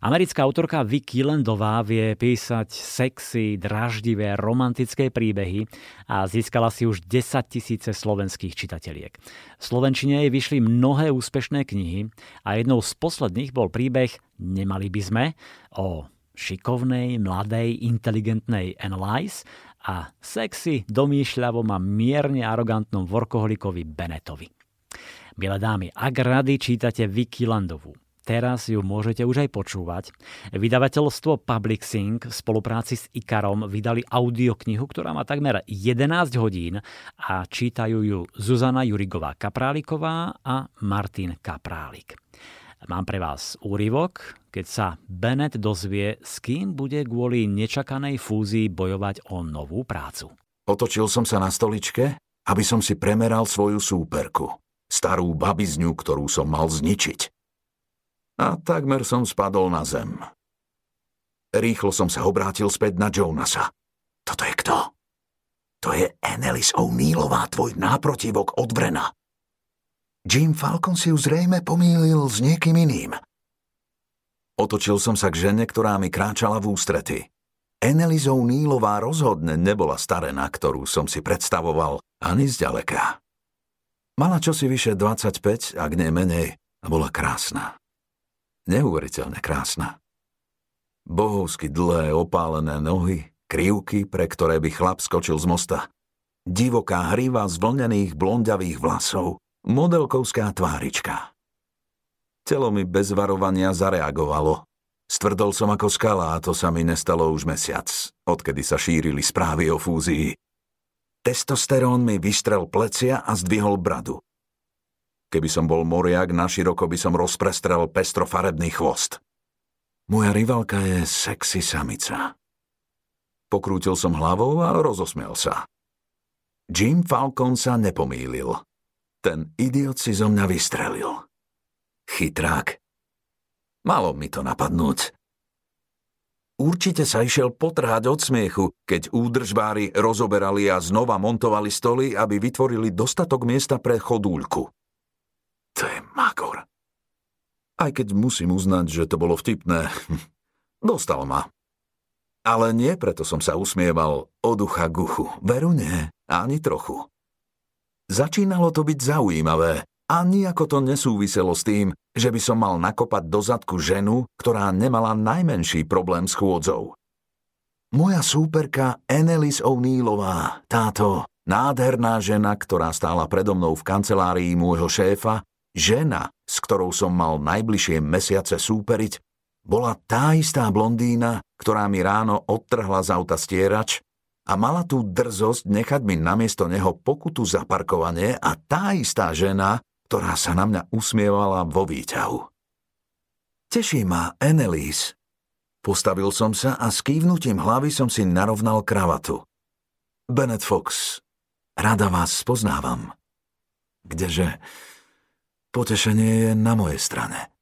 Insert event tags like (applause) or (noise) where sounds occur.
Americká autorka Vicky Landová vie písať sexy, draždivé, romantické príbehy a získala si už 10 tisíce slovenských čitateľiek. V Slovenčine jej vyšli mnohé úspešné knihy a jednou z posledných bol príbeh Nemali by sme o šikovnej, mladej, inteligentnej Annalise a sexy, domýšľavom a mierne arogantnom workoholikovi Benetovi. Milé dámy, ak rady čítate Vicky Landovú, Teraz ju môžete už aj počúvať. Vydavateľstvo Public Sync v spolupráci s Ikarom vydali audioknihu, ktorá má takmer 11 hodín a čítajú ju Zuzana Jurigová Kapráliková a Martin Kaprálik. Mám pre vás úryvok, keď sa Bennett dozvie, s kým bude kvôli nečakanej fúzii bojovať o novú prácu. Otočil som sa na stoličke, aby som si premeral svoju súperku. Starú babizňu, ktorú som mal zničiť a takmer som spadol na zem. Rýchlo som sa obrátil späť na Jonasa. Toto je kto? To je Annelies O'Neillová, tvoj náprotivok od Vrena. Jim Falcon si ju zrejme pomýlil s niekým iným. Otočil som sa k žene, ktorá mi kráčala v ústrety. Annelies O'Neillová rozhodne nebola starená, ktorú som si predstavoval, ani zďaleka. Mala čosi vyše 25, ak nie menej, a bola krásna neuveriteľne krásna. Bohovsky dlhé opálené nohy, krivky, pre ktoré by chlap skočil z mosta. Divoká hriva z vlnených blondiavých vlasov, modelkovská tvárička. Telo mi bez varovania zareagovalo. Stvrdol som ako skala a to sa mi nestalo už mesiac, odkedy sa šírili správy o fúzii. Testosterón mi vystrel plecia a zdvihol bradu. Keby som bol moriak, naširoko by som rozprestrel pestrofarebný chvost. Moja rivalka je sexy samica. Pokrútil som hlavou a rozosmiel sa. Jim Falcon sa nepomýlil. Ten idiot si zo mňa vystrelil. Chytrák. Malo mi to napadnúť. Určite sa išiel potrhať od smiechu, keď údržbári rozoberali a znova montovali stoly, aby vytvorili dostatok miesta pre chodúľku. Magor. Aj keď musím uznať, že to bolo vtipné. (laughs) Dostal ma. Ale nie preto som sa usmieval od ucha k uchu. Veru nie, ani trochu. Začínalo to byť zaujímavé a nijako to nesúviselo s tým, že by som mal nakopať do zadku ženu, ktorá nemala najmenší problém s chôdzou. Moja súperka Annelies O'Neillová, táto nádherná žena, ktorá stála predo mnou v kancelárii môjho šéfa, Žena, s ktorou som mal najbližšie mesiace súperiť, bola tá istá blondína, ktorá mi ráno odtrhla z auta stierač a mala tú drzosť nechať mi namiesto neho pokutu za parkovanie a tá istá žena, ktorá sa na mňa usmievala vo výťahu. Teší ma, Annelies. Postavil som sa a s kývnutím hlavy som si narovnal kravatu. Bennett Fox, rada vás spoznávam. Kdeže, Potešenie je na mojej strane.